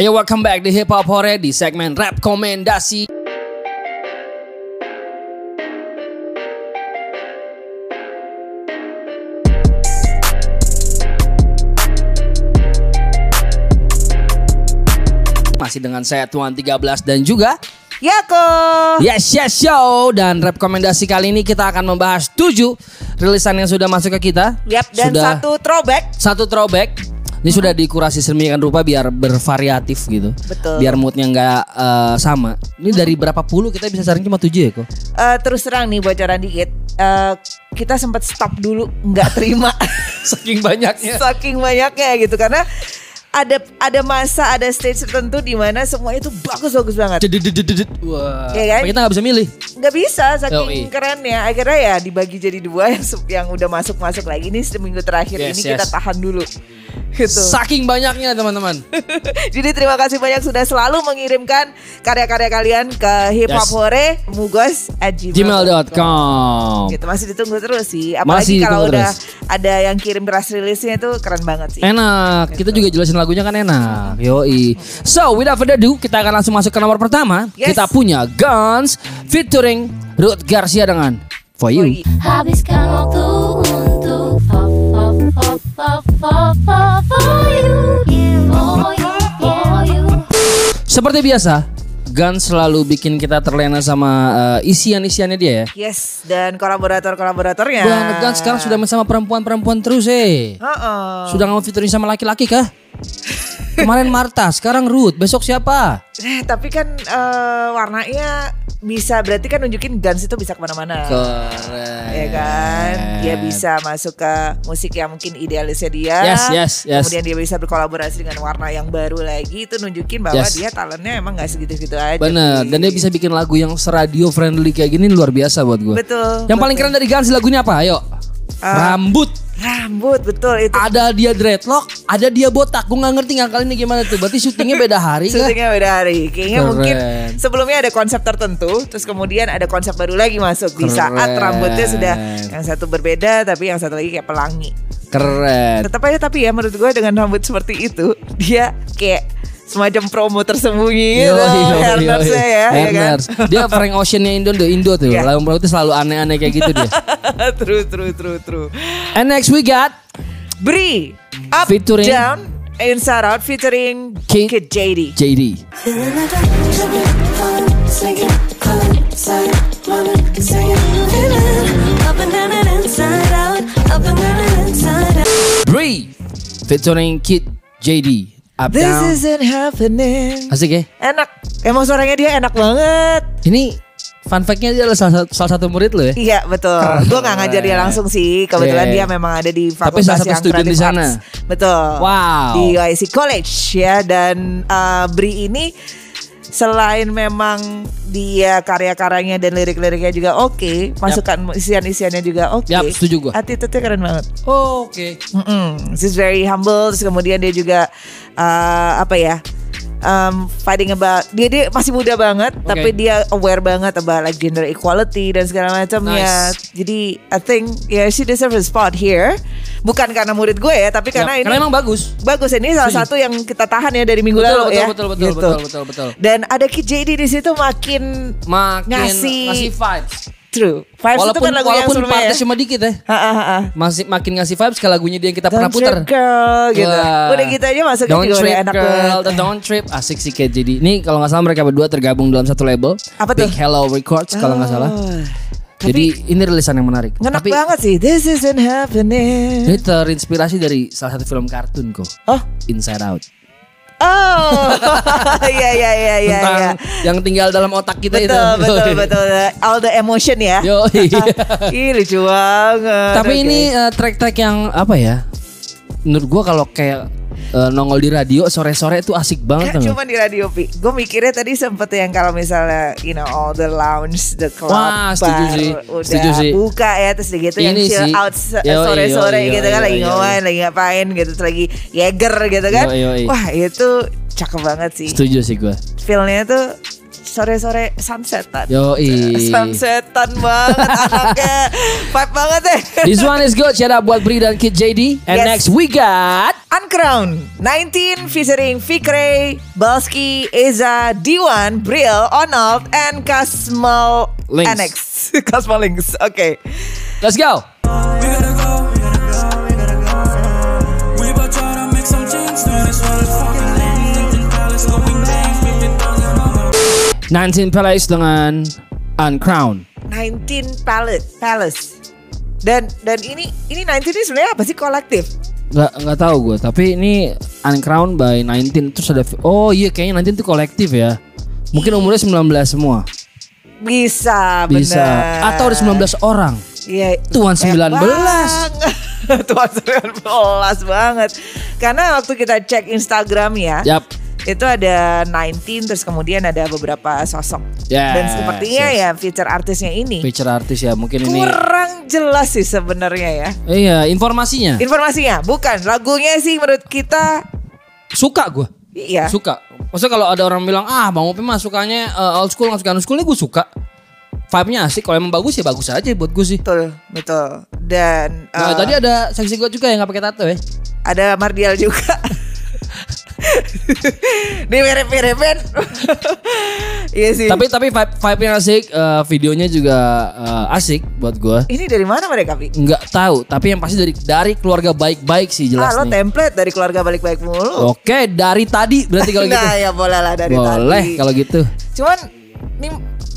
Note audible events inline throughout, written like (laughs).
Ayo welcome back di Hip Hop Hore di segmen rap komendasi. Masih dengan saya Tuan 13 dan juga Yako. Yes Yes Show dan rekomendasi kali ini kita akan membahas 7 rilisan yang sudah masuk ke kita. Yap, dan sudah satu throwback. satu throwback. Ini sudah dikurasi sedemikian rupa biar bervariatif gitu. Betul. Biar moodnya nggak eh, sama. Ini dari berapa puluh kita bisa saring cuma 7 ya kok. Eh, terus terang nih bocoran dikit. Eh, kita sempat stop dulu nggak terima (laughs) Saking banyaknya. saking banyaknya gitu karena ada ada masa ada stage tertentu di mana semua itu bagus bagus banget. Wah. Iya kan? Kita nggak bisa milih. nggak bisa saking Yoi. kerennya akhirnya ya dibagi jadi dua yang yang udah masuk masuk lagi ini seminggu terakhir Yes, ini kita yes. tahan dulu gitu Saking banyaknya teman-teman. (laughs) Jadi terima kasih banyak sudah selalu mengirimkan karya-karya kalian ke hip hop Yes. hore mugos at Gmail.com. Gitu masih ditunggu terus sih. Apalagi Masih kalau udah terus. ada yang kirim press release-nya itu keren banget sih. Enak, kita juga jelasin lagunya kan enak. Yoi. So, without further ado, kita akan langsung masuk ke nomor pertama. Yes. Kita punya Guns featuring Ruth Garcia dengan For You. Habiskan waktu untuk for, for, for, for, for, for, for you, for you, for you. Seperti biasa, Guns selalu bikin kita terlena sama eh, isian-isiannya dia ya. Yes, dan kolaborator-kolaboratornya. Bang, Guns sekarang sudah sama perempuan-perempuan terus eh. Heeh. Sudah nggak mau featuring sama laki-laki kah? Kemarin Marta, sekarang Ruth, besok siapa? Eh, tapi kan eh, warnanya bisa berarti kan nunjukin Guns itu bisa ke mana-mana. Keren. ya kan dia bisa masuk ke musik yang mungkin idealisnya dia Yes, yes, yes. kemudian dia bisa berkolaborasi dengan warna yang baru lagi itu nunjukin bahwa Yes. dia talentnya emang gak segitu-gitu aja Bener, dan dia bisa bikin lagu yang seradio friendly kayak gini luar biasa buat gue. betul Yang paling betul. keren dari Guns lagunya apa? Ayo. Ah. Rambut. Rambut betul itu Ada dia dreadlock, ada dia botak. Gue nggak ngerti ngakalinnya ini gimana tuh. Berarti syutingnya beda hari syutingnya beda hari kayaknya Keren. mungkin sebelumnya ada konsep tertentu terus kemudian ada konsep baru lagi masuk di saat Keren. rambutnya sudah yang satu berbeda tapi yang satu lagi kayak pelangi Keren. tetap aja tapi ya menurut gue dengan rambut seperti itu dia kayak semacam promo tersembunyi gitu yoi. ya, ya kan? Dia Frank Oceannya Indo tuh, Indo tuh. Iya. Lagu rambutnya selalu aneh-aneh kayak gitu dia. (laughs) true, true, true, true. And next we got Bri, up, Featuring- down, inside out, featuring Kid- Kid, JD. JD. Bree featuring Kid JD. Up This down. isn't happening. Asik ya? Enak, emang suaranya dia enak banget. Ini fun fact-nya dia adalah salah, satu- salah satu murid lo ya. Iya betul. Gue gak ngajar dia langsung sih. Kebetulan dia memang ada di Tapi fakultas salah satu student di sana. Arts. Betul. Wow. Di UIC College ya dan uh, Bri ini selain memang dia karya-karyanya dan lirik-liriknya juga oke, masukan isian-isiannya juga oke. Yap, setuju gua. Attitude-nya keren banget. Oh, Oke. Mm-mm. She's very humble. Terus kemudian dia juga uh, apa ya? Um, fighting about dia dia masih muda banget, Oke. tapi dia aware banget about like gender equality dan segala macam ya. Nice. Jadi I think ya she deserve a spot here. Bukan karena murid gue ya, tapi karena Ya, ini karena emang bagus. bagus. Ini salah Setuju. satu yang kita tahan ya dari minggu Betul, lalu betul, ya. betul, betul, Gitu. betul, betul, betul. Dan ada Kid JD di situ makin Makin Ngasih- ngasih vibes. True. Vibes itu Walaupun kan lagu yang walaupun sebelumnya partnya ya. cuma dikit ya. Ha, ha, ha. Masih makin ngasih vibes ke lagunya dia yang kita pernah Don't puter. trip girl gitu. Wah. Udah gitu aja masuknya Don't juga trip udah enak girl, banget. the don't trip asik sih kayak jadi. Ini kalau nggak salah mereka berdua tergabung dalam satu label. Apa tuh? Big Hello Records kalau nggak salah. Oh. Jadi ini rilisan yang menarik. Ngenak Tapi banget sih. This isn't happening. ini terinspirasi dari salah satu film kartun kok. Oh, Inside Out. Oh, (laughs) iya iya iya iya. Tentang iya. yang tinggal dalam otak kita itu. Betul (laughs) betul betul. All the emotion ya. Yo. (laughs) Ih lucu banget. Tapi Oke. ini eh, track-track yang apa ya? Menurut gua kalau kayak eh, nongol di radio sore-sore itu asik banget Kan tuh. cuma di radio Pi. Gue mikirnya tadi sempet yang kalau misalnya you know all the lounge, the club, Wah, setuju bar, sih. udah Setuju sih. buka ya terus gitu yang Ini chill sih. out sore-sore gitu kan lagi yoi. ngapain, lagi ngapain gitu terus lagi Jäger gitu kan. Yoi, yoi. Wah itu cakep banget sih. Setuju sih gua. Feelnya tuh sore-sore sunsetan. Yoi. Sunsetan banget anaknya. (laughs) Vibe banget deh. This one is good. Shout out buat Bri dan Kid JD. And Yes. next we got Uncrown 19 featuring Fikre, Balski, Eza, D1, Brill, Onald, and Kasmal Links. Annex. (laughs) Kasmal Links. Oke. Let's go. 19 Palace dengan Uncrown. 19 Palace. Palace. Dan dan ini ini 19 ini sebenarnya apa sih kolektif? Nggak nggak tahu gue. Tapi ini Uncrown by 19 terus ada oh iya kayaknya 19 itu kolektif ya. Mungkin umurnya 19 semua. Bisa, Bisa. benar. Atau ada 19 orang. Iya. Tuan Eh, 19. bang. Tuan 19 banget. Karena waktu kita cek Instagram ya. Yap. Itu ada 19 terus kemudian ada beberapa sosok. Yes, Dan sepertinya yes. ya feature artisnya ini Feature artis ya mungkin ini. kurang jelas sih sebenarnya ya. Iya, informasinya. Informasinya bukan lagunya sih menurut kita Suka gue. iya. Suka. Maksudnya kalau ada orang bilang ah Bang Opi mah sukanya eh, old school nggak suka old school ini gue suka. Vibe-nya asik. Kalau emang bagus ya bagus aja buat gue sih. Betul, betul. Dan Nah, eh, tadi ada saksi gue juga yang nggak pakai tato ya. ada Mardial juga. (laughs) Ini mirip-miripin. iya sih. Tapi tapi vibe vibe yang asik, eh, videonya juga eh, asik buat gue. ini dari mana mereka, Pi? Nggak tahu, tapi yang pasti dari dari keluarga baik-baik sih jelas ah, lo nih. template dari keluarga balik-baik mulu. Oke, dari tadi berarti kalau (laughs) gitu. nah, ya boleh lah dari Boleh tadi. kalau gitu. Cuman ini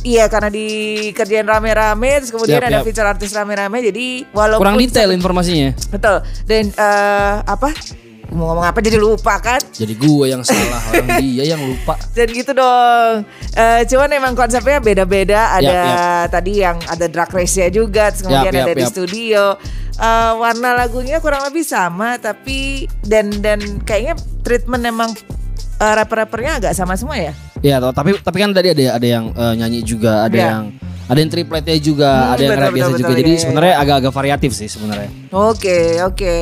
iya karena dikerjain rame-rame terus kemudian Yap, ada yap. feature artis rame-rame jadi walaupun Kurang detail informasinya. betul. Dan eh, apa? Mau ngomong apa jadi lupa kan? Jadi gue yang salah, (laughs) orang dia yang lupa. Dan gitu dong. Eh, cuman emang konsepnya beda-beda. Ada Yap, tadi yang ada drag race-nya juga, terus kemudian Yap, yap, ada di yap. studio. Eh, warna lagunya kurang lebih sama, tapi dan dan kayaknya treatment emang eh, rapper-rappernya agak sama semua ya. Ya, toh, tapi tapi kan tadi ada ada yang eh, nyanyi juga, ada Ya. yang ada yang tripletnya juga, Hmm, ada yang rap biasa juga. betul, Jadi iya, iya, sebenarnya agak-agak variatif sih sebenarnya. Oke, oke.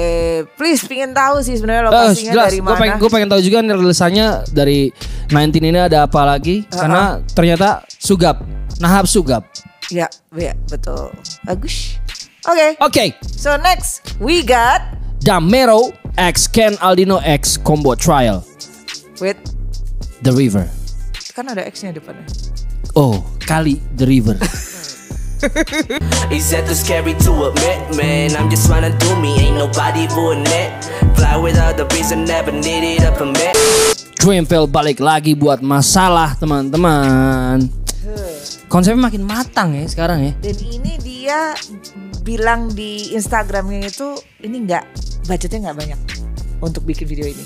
Please pingin tahu sih sebenarnya Eh, lokasinya jelas, dari gue mana. pengen, gue pengen tahu juga nih rilisannya dari 19 ini ada apa lagi? Karena ternyata Sugap, Nahab Sugap. Ya, ya, betul. Bagus. Oke. Oke, So next we got Damero X Ken Aldino X Combo Trial with The River. kan ada X-nya depannya. Oh, kali The River. Is that too scary to admit, man? I'm just trying to do me, ain't nobody doing it. Fly without the reason, never needed a permit. Dreamville balik lagi buat masalah teman-teman. Konsepnya makin matang ya sekarang ya. Dan ini dia bilang di Instagramnya itu ini nggak budgetnya nggak banyak untuk bikin video ini.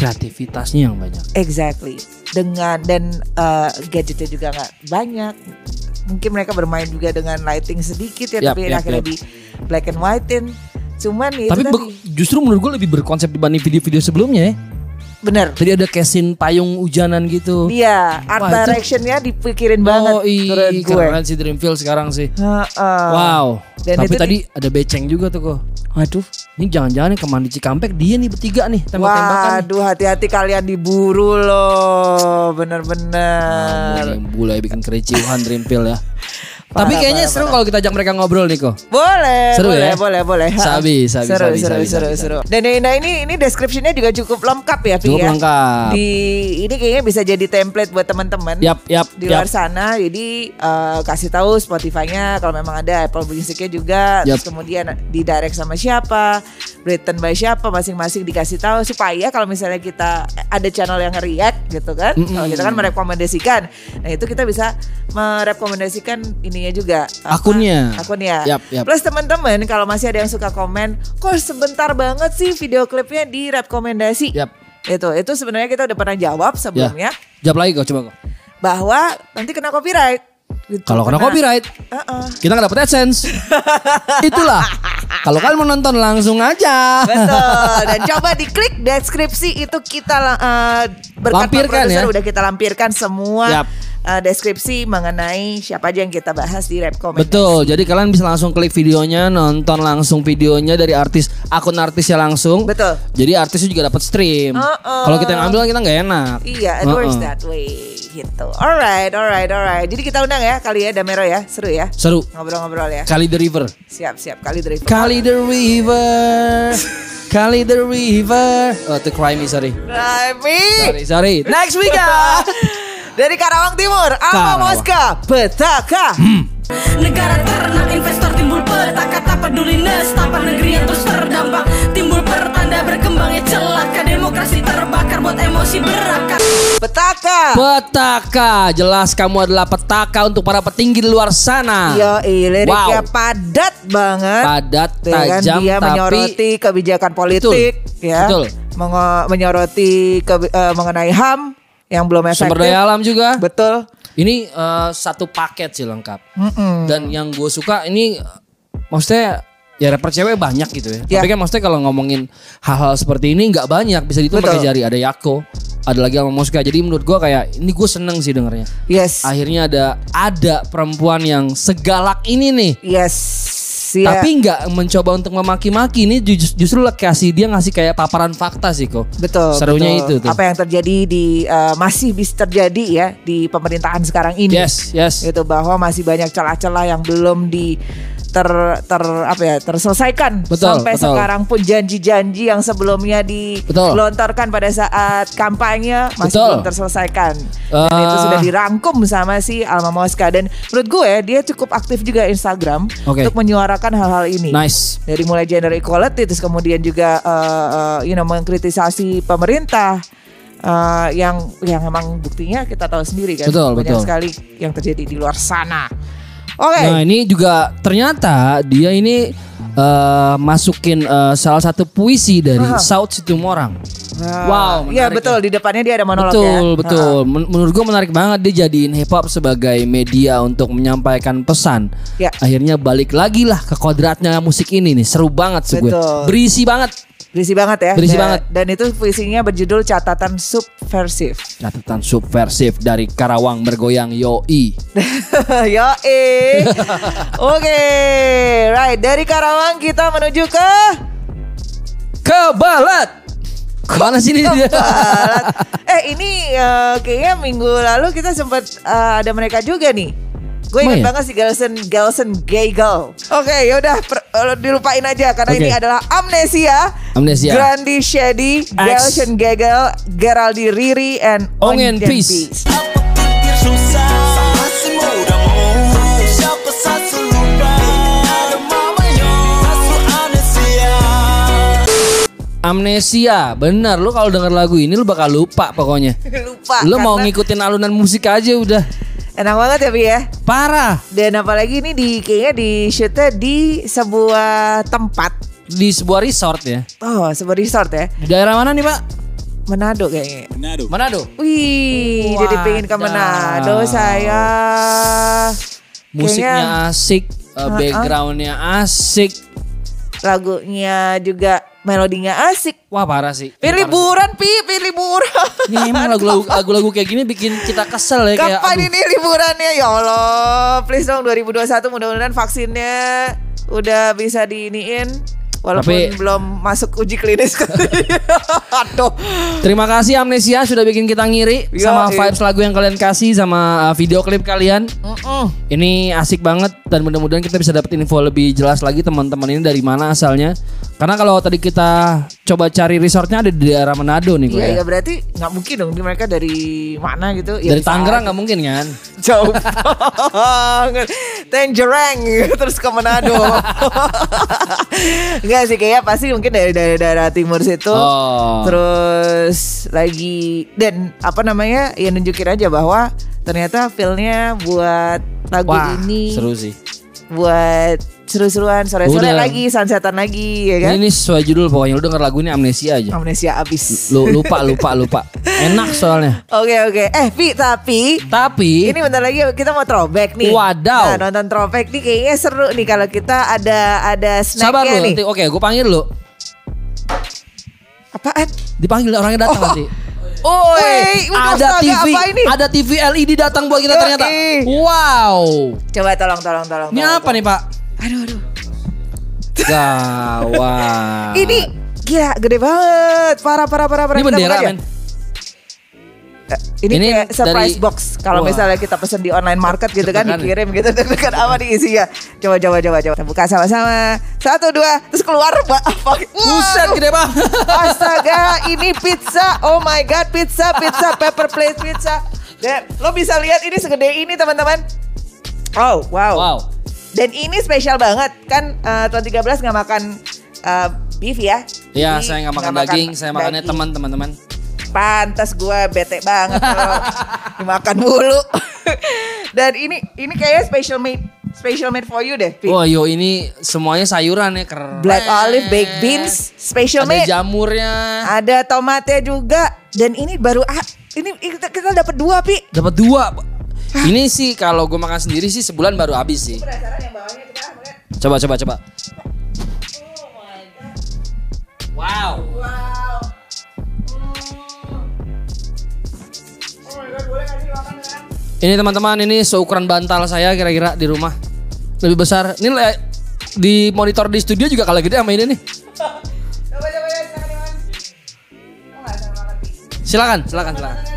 Kreativitasnya yang banyak. Exactly. Dengan dan uh, gadgetnya juga nggak banyak. Mungkin mereka bermain juga dengan lighting sedikit ya, Yap, tapi yap, akhirnya yap. di black and whitein. Cuman ya Tapi itu tadi. justru menurut gue lebih berkonsep dibanding video-video sebelumnya ya. Bener. Tadi ada kesin payung hujanan gitu. Iya, art Wah, directionnya dipikirin banget Oh iya, keren sih Dreamville sekarang sih. Heeh. Wow. Dan Tapi tadi ada beceng juga tuh kok. Waduh. Ini jangan-jangan yang kemandi Cikampek dia nih bertiga nih tembak-tembakan. Waduh, hati-hati kalian diburu loh. Bener-bener. mulai, mulai bikin kericuhan Dreamville ya. (laughs) Tapi Parah, kayaknya parah, seru kalau kita ajak mereka ngobrol nih kok. Boleh, Seru boleh, ya? boleh, boleh. Sabi, sabi, seru, sabi, seru, sabi, seru, sabi, seru. Dan nah ini ini descriptionnya juga cukup lengkap ya, Pi Cukup ya. lengkap. Di ini kayaknya bisa jadi template buat teman-teman. Yap, yap, Di yap. luar sana, jadi eh, kasih tahu Spotify-nya kalau memang ada Apple Music-nya juga. Yap. Terus kemudian di direct sama siapa, written by siapa, masing-masing dikasih tahu supaya kalau misalnya kita ada channel yang react gitu kan, Mm-mm. kalau kita kan merekomendasikan. Nah itu kita bisa merekomendasikan ininya juga. apa, Akunnya. Akunnya. Yap, yap. Plus teman-teman kalau masih ada yang suka komen, kok sebentar banget sih video klipnya di rekomendasi. Yap. Itu itu sebenarnya kita udah pernah jawab sebelumnya Jawab lagi kok coba kok. bahwa nanti kena copyright. Gitu. Kalau kena copyright, Heeh. kita nggak dapet AdSense. (laughs) Itulah. Kalau kalian mau nonton langsung aja. Betul. Dan (laughs) coba diklik deskripsi itu kita uh, berkat Pak Lampirkan ya. udah kita lampirkan semua Yap. Uh, deskripsi mengenai siapa aja yang kita bahas di rap comment. Betul, jadi kalian bisa langsung klik videonya, nonton langsung videonya dari artis akun artisnya langsung. Betul. Jadi artisnya juga dapat stream. Uh-uh. Kalau kita yang ambil kita nggak enak. Iya, it works Uh-uh. that way gitu. Alright, alright, alright. Jadi kita undang ya kali ya Damero ya, seru ya. Seru. Ngobrol-ngobrol ya. Kali the river. Siap, siap. Kali dari Kali the river. Kali the river. Oh, to cry me sorry. Rami. Sorry, sorry. Next week ya. (laughs) Dari Karawang Timur, Alma. Moska, Petaka. Negara ternak investor timbul petaka tak peduli nestapa negeri yang terus terdampak timbul pertanda berkembangnya celaka demokrasi terbakar buat emosi berakar Petaka. Petaka, jelas kamu adalah petaka untuk para petinggi di luar sana. Yo, liriknya Wow. padat banget. Padat, kan, tajam, dia tapi menyoroti kebijakan politik, ya, betul. Menyoroti ke- eh, mengenai ham yang belum efektif. sumber daya alam juga. Betul. Ini eh, satu paket sih lengkap. Dan yang gue suka ini maksudnya ya rapper cewek banyak gitu ya. Ya. Tapi kan maksudnya kalau ngomongin hal-hal seperti ini nggak banyak bisa dihitung pakai jari. Ada Yako, ada lagi sama Moska. Jadi menurut gue kayak ini gue seneng sih dengernya. Yes. Akhirnya ada ada perempuan yang segalak ini nih. Yes. Ya. Tapi nggak mencoba untuk memaki-maki ini ju- justru kasih dia ngasih kayak paparan fakta sih kok. Betul. Serunya betul. itu tuh. Apa yang terjadi di eh, masih bisa terjadi ya di pemerintahan sekarang ini. Yes, yes. Itu bahwa masih banyak celah-celah yang belum di ter ter apa ya terselesaikan Betul, sampai betul. sekarang pun janji-janji yang sebelumnya dilontarkan pada saat kampanye masih Betul. belum terselesaikan dan Eh. itu sudah dirangkum sama si Alma Moska dan menurut gue dia cukup aktif juga Instagram Oke. untuk menyuarakan hal-hal ini Nice. dari mulai gender equality terus kemudian juga eh, eh, you know mengkritisasi pemerintah eh, yang yang emang buktinya kita tahu sendiri kan Betul, banyak betul. sekali yang terjadi di luar sana. Oke. Nah ini juga ternyata dia ini eh, masukin eh, salah satu puisi dari Aha. South Situmorang. Nah, Wow, Iya betul ya. di depannya dia ada monolog betul ya. betul. Men- Menurut gue menarik banget dia jadiin hip hop sebagai media untuk menyampaikan pesan. Ya. Akhirnya balik lagi lah ke kodratnya musik ini nih. Seru banget sih gue. Berisi banget. Berisi banget ya. Berisi Dan- banget. Dan itu puisinya berjudul catatan subversif. (laughs) Catatan subversif dari Karawang bergoyang yoi. (laughs) Yo eh. (laughs) Oke, right dari Karawang kita menuju ke Kebalat. Mana sini dia? Balat. eh ini eh, kayaknya minggu lalu kita sempat eh, ada mereka juga nih. Gue ya? banget si Gelson Gelson Gagel. Oke, yaudah per- eh, dilupain aja karena Oke. ini adalah Amnesia. Amnesia. Grandi Shady, Gelson Gagel, Geraldi Riri, and Ongen Peace. Amnesia benar. Lu kalau denger lagu ini lu bakal lupa pokoknya. (laughs) Lupa. Lu mau karena ngikutin alunan musik aja udah. Enak banget ya Bi ya. Parah. Dan apalagi ini di kayaknya di shootnya di sebuah tempat. Di sebuah resort ya. Oh, sebuah resort ya. Di daerah mana nih, Pak? Manado kayaknya. Manado. Wih, jadi pengen ke Manado saya. Musiknya asik, uh, backgroundnya asik. lagunya juga melodinya asik. Wah parah sih. Pilih liburan, Pi, pilih liburan. Ini emang (laughs) lagu-lagu lagu-lagu kayak gini bikin kita kesel ya kayak Kapan aduh. ini liburannya? Ya Allah, please dong 2021 mudah-mudahan vaksinnya udah bisa diiniin. Walaupun Tapi- belum masuk uji klinis. (laughs) Aduh. Terima kasih Amnesia sudah bikin kita ngiri Yo, sama iya. vibes lagu yang kalian kasih sama uh, video klip kalian. Mm-mm. Ini asik banget dan mudah-mudahan kita bisa dapat info lebih jelas lagi teman-teman ini dari mana asalnya. Karena kalau tadi kita coba cari resortnya ada di daerah Manado nih gue. Iya, ya. ya berarti nggak mungkin dong di mereka dari mana gitu. Ya Dari Tangerang nggak mungkin kan? jauh banget Tangerang (laughs) terus ke Manado (laughs) Enggak sih kayaknya pasti mungkin dari dari daerah timur situ Oh. terus lagi dan apa namanya ya nunjukin aja bahwa ternyata feelnya buat lagu Wah, ini seru sih. buat seru-seruan sore-sore lagi sunsetan lagi ya kan Ini sesuai judul pokoknya lu denger lagu ini Amnesia aja. amnesia abis Lu lupa lupa lupa. Enak soalnya. Oke oke eh Vi tapi Tapi Ini bentar lagi kita mau throwback nih. Wadaw. Nah, nonton throwback nih kayaknya seru nih kalau kita ada ada sabar snacknya lu nih. nanti. Oke, gue panggil lu. Apaan? Dipanggil orangnya datang Oh. nanti. Oi, ada TV, apa ini? ada TV LED datang buat kita ternyata. Wow. Coba tolong tolong tolong. Ini tolong, apa nih Pak? Aduh aduh. Gawat. (laughs) Ini gila gede banget. Parah parah parah parah. ini bendera men. Eh, Ini, Ini kayak surprise dari- box. Kalau misalnya kita pesen di online market gitu kan dikirim gitu (laughs) deg-degan apa nih isinya. Coba coba coba coba. Kita buka sama-sama. Satu dua terus keluar (laughs) Pak. Apa? Buset gede banget. Astaga, ini pizza. Oh my god, pizza, pizza, pepper plate pizza. Dan lo bisa lihat ini segede ini teman-teman. Oh, wow. Wow. Dan ini spesial banget kan eh, tahun 13 nggak makan eh, beef ya? Ya, Jadi saya nggak makan daging, saya makannya daging. teman teman-teman. Pantas gue bete banget kalau (laughs) dimakan mulu. Dan ini ini kayaknya special made special made for you deh. Pi. Wah yo ini semuanya sayuran ya keren. Black olive, baked beans, special Ada made. jamurnya. Ada tomatnya juga. Dan ini baru ah, ini kita, kita dapat dua pi. Dapat dua. Ini sih kalau gue makan sendiri sih sebulan baru habis sih. Coba coba coba. Wow. Ini teman-teman ini seukuran bantal saya kira-kira di rumah. Lebih besar. Ini le- di monitor di studio juga kalah gede sama ini nih. Coba coba ya silakan dimakan. Oh. Silakan, silakan, silakan.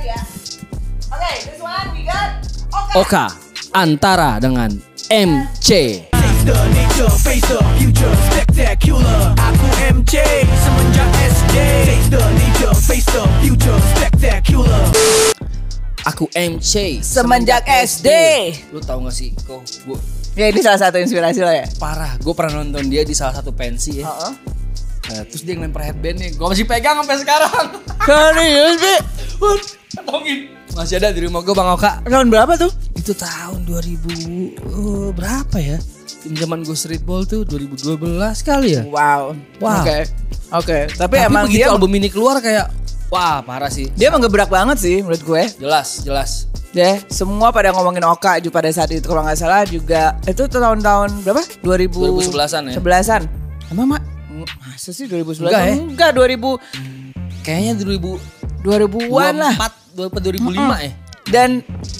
Oka antara dengan MC. Aku MC semenjak SD. Aku MC Semenjak SD. Lu tahu gak sih kok gue Ya ini salah satu inspirasi lo ya. parah gue pernah nonton dia di salah satu pensi ya Heeh. Nah, terus dia ngelempar headbandnya gue masih pegang sampai sekarang Serius, Bi? Tongin masih ada di rumah gue bang Oka Tahun berapa tuh? itu tahun 2000 eh, berapa ya zaman gue streetball tuh 2012 kali ya Wow. Wow. Oke. Oke, tapi, tapi emang dia album ini keluar kayak wah parah sih dia menggebrak banget sih menurut gue. jelas jelas Ya, semua pada ngomongin Oka juga pada saat itu kalau nggak salah juga itu tahun-tahun berapa? 2000 2011-an ya? 11-an. Emang mak? Masa sih 2011? Enggak ya? Enggak, 2000 kayaknya 2000 2000-an lah. 2004 2005 ya Dan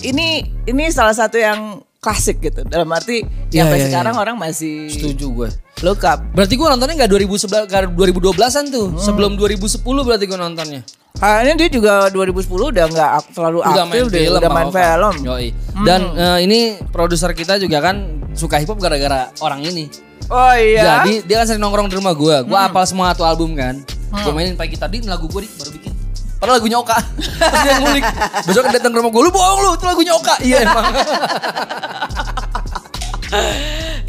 ini ini salah satu yang klasik gitu. Dalam arti Iya, sampai iya, sekarang iya. orang masih setuju gue look up. Berarti gue nontonnya nggak 2011, nggak 2012-an tuh. Sebelum 2010 berarti gue nontonnya. Kayaknya dia juga 2010 udah nggak ak- terlalu Udah main aktif deh, film, udah main film. Yoi. Dan eh, ini produser kita juga kan suka hip hop gara-gara orang ini. Oh iya. Jadi dia kan sering nongkrong di rumah gue. Gue apal semua satu album kan. Gue mainin pagi tadi lagu gue baru. Padahal lagunya Oka. Terus dia ngulik. Besok datang ke rumah gue, lu bohong lu, itu lagunya Oka. Iya emang. (laughs)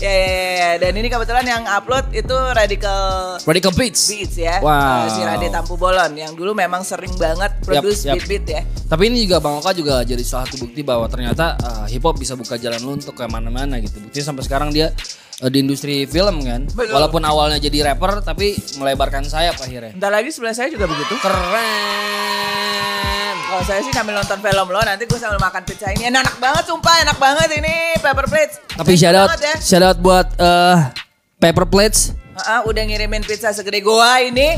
ya, ya, ya, ya. Dan ini kebetulan yang upload itu Radical Radical Beats. Beats ya. Wow. Si Rade Tampu Bolon yang dulu memang sering banget produce yap. beat-beat ya. Tapi ini juga Bang Oka juga jadi salah satu bukti bahwa ternyata uh, hip hop bisa buka jalan lu untuk ke mana-mana gitu. Buktinya sampai sekarang dia di industri film kan. Betul. Walaupun awalnya jadi rapper tapi melebarkan sayap akhirnya. Bentar lagi sebelah saya juga begitu. Keren. Kalau saya sih sambil nonton film lo, nanti gue sambil makan pizza ini. Enak banget, sumpah enak banget ini paper plates. Tapi shout out, ya. shout out buat uh, Paper Plates. Ah, udah ngirimin pizza segede goa ini.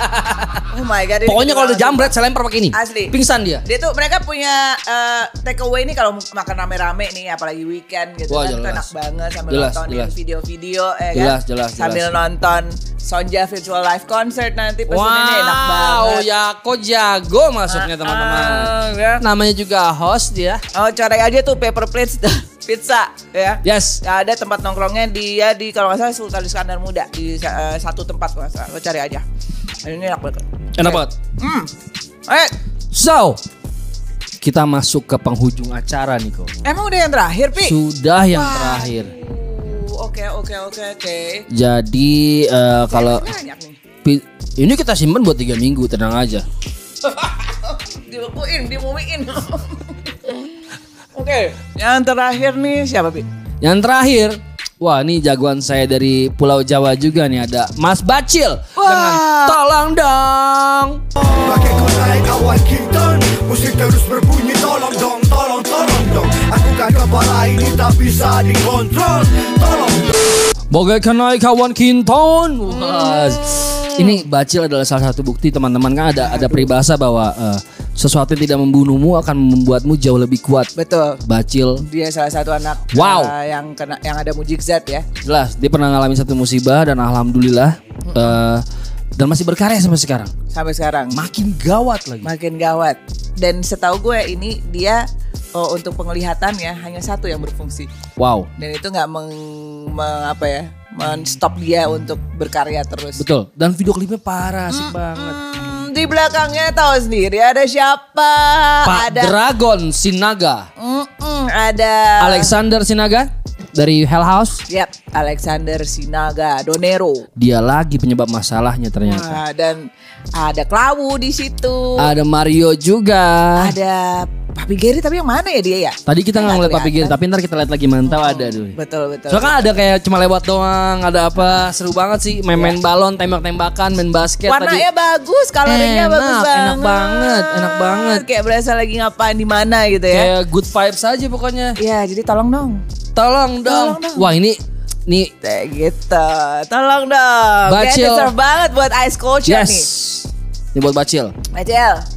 (laughs) oh my god. ini Pokoknya kalau udah jambret saya lempar pakai ini. Asli. Pingsan dia. Dia tuh mereka punya eh, take away nih kalau makan rame-rame nih apalagi weekend gitu Wah, kan jelas. enak banget sambil Jelas, nonton jelas. video-video eh Jelas, kan. jelas, sambil jelas. nonton Sonja virtual live concert nanti pesen Wow, ini enak banget. ya kok jago masuknya teman-teman. Ah, ya. Namanya juga host dia. Oh cari aja tuh paper plates (laughs) pizza ya. Yes. Ya, ada tempat nongkrongnya dia di kalau nggak salah Sultan Iskandar Muda di eh, satu tempat kalau salah. Lo cari aja. Ini enak banget. Enak banget. Hmm. Eh, So, kita masuk ke penghujung acara nih kok. emang udah yang terakhir, Pi? Sudah yang Wah. terakhir. Uh, Oke, oke, oke, oke. Jadi eh, kalau ini kita simpen buat tiga minggu, tenang aja. (laughs) Dibekuin, dimumiin. (laughs) Oke, yang terakhir nih siapa, Pi? Yang terakhir, wah ini jagoan saya dari Pulau Jawa juga nih ada Mas Bacil. Dengan Tolong dong. Pakai naik awan kinton Musik terus berbunyi Tolong dong, tolong, tolong dong. Aku kan kepala ini tak bisa dikontrol. Tolong dong. Bagaikan naik kawan kinton. Wah, Ini Bacil adalah salah satu bukti teman-teman kan ada ada peribahasa bahwa eh, Sesuatu yang tidak membunuhmu akan membuatmu jauh lebih kuat. Betul. Bacil. Dia salah satu anak Wow. uh, yang kena yang ada mujizat ya. Jelas dia pernah ngalamin satu musibah dan alhamdulillah eh, dan masih berkarya sampai sekarang. Sampai sekarang. Makin gawat lagi. makin gawat. Dan setahu gue ini dia oh, untuk penglihatan ya hanya satu yang berfungsi. Wow. Dan itu nggak meng, me- apa ya, men-stop dia untuk berkarya terus. Betul. Dan video klipnya parah asik banget. Hmm, di belakangnya tahu sendiri ada siapa? Pak ada Dragon Sinaga. Mm-mm, ada Alexander Sinaga dari Hell House. Yap, Alexander Sinaga Donero. Dia lagi penyebab masalahnya ternyata. Nah, dan ada Klawu di situ. Ada Mario juga. Ada Papi Gary tapi yang mana ya dia ya? Tadi kita nggak ngeliat Papi Giri, kelihatan. tapi ntar kita lihat lagi mantau ada dulu. Betul betul. Soalnya kan ada kayak cuma lewat doang, ada apa seru banget sih main-main balon, tembak-tembakan, main basket Iya. Warnanya bagus, kalorinya bagus enak banget. banget, enak banget. Kayak berasa lagi ngapain di mana gitu ya. Kayak good vibes aja pokoknya. Iya, jadi tolong dong. Tolong dong. Tolong dong. Wah ini nih Kayak gitu. Tolong dong. Kayak Bacil. deserve banget buat ice culture yes. nih. Ini buat Bacil. Bacil.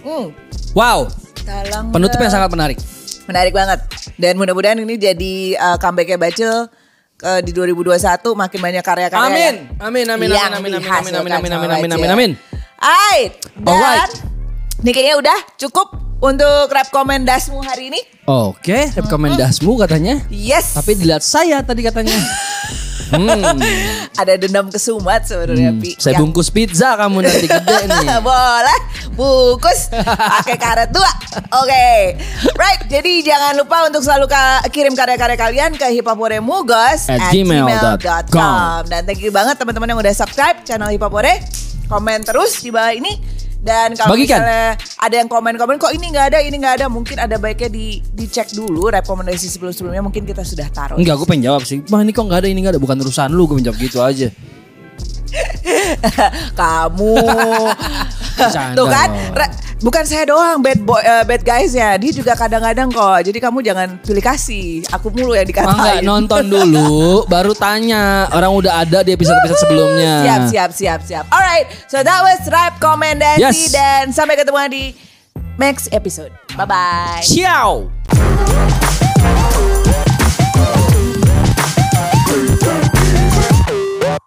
Hmm, Wow, tolong penutup dong. yang sangat menarik. Menarik banget. Dan mudah-mudahan ini jadi uh, comebacknya Bacil uh, di 2021 makin banyak karya-karya Amin. Amin, amin, amin, amin, amin, amin, amin, amin, amin, amin, amin. Alright, dan Alright. ini kayaknya udah cukup untuk rap komendasmu hari ini. Oke, rekomendasmu katanya. Yes. Tapi dilihat saya tadi katanya. (laughs) Hmm, ada dendam kesumat sebenarnya hmm, Pi. saya Yang- bungkus pizza kamu nanti gede (laughs) nih. Boleh bungkus pakai karet dua. Oke. Right, jadi jangan lupa untuk selalu ka- kirim karya-karya kalian ke hipaporemugos At gmail.com. Dan thank you banget teman-teman yang udah subscribe channel Hipapore. Komen terus di bawah ini. Dan kalau Bagikan. misalnya ada yang komen-komen kok ini nggak ada, ini nggak ada, mungkin ada baiknya di dicek dulu rekomendasi sebelum-sebelumnya mungkin kita sudah taruh. Enggak, gue pengen jawab sih. Wah ini kok nggak ada, ini nggak ada. Bukan urusan lu, gue menjawab gitu aja. (laughs) Kamu. Tuh kan Bukan saya doang bad boy eh, bad guys ya Dia juga kadang-kadang kok. Jadi kamu jangan pilih kasih. Aku mulu yang dikatain. nonton dulu, (laughs) baru tanya. Orang udah ada di episode-episode sebelumnya. Siap siap siap siap. Alright So that was rap komendasi Yes. Dan sampai ketemu di next episode. Bye bye Ciao.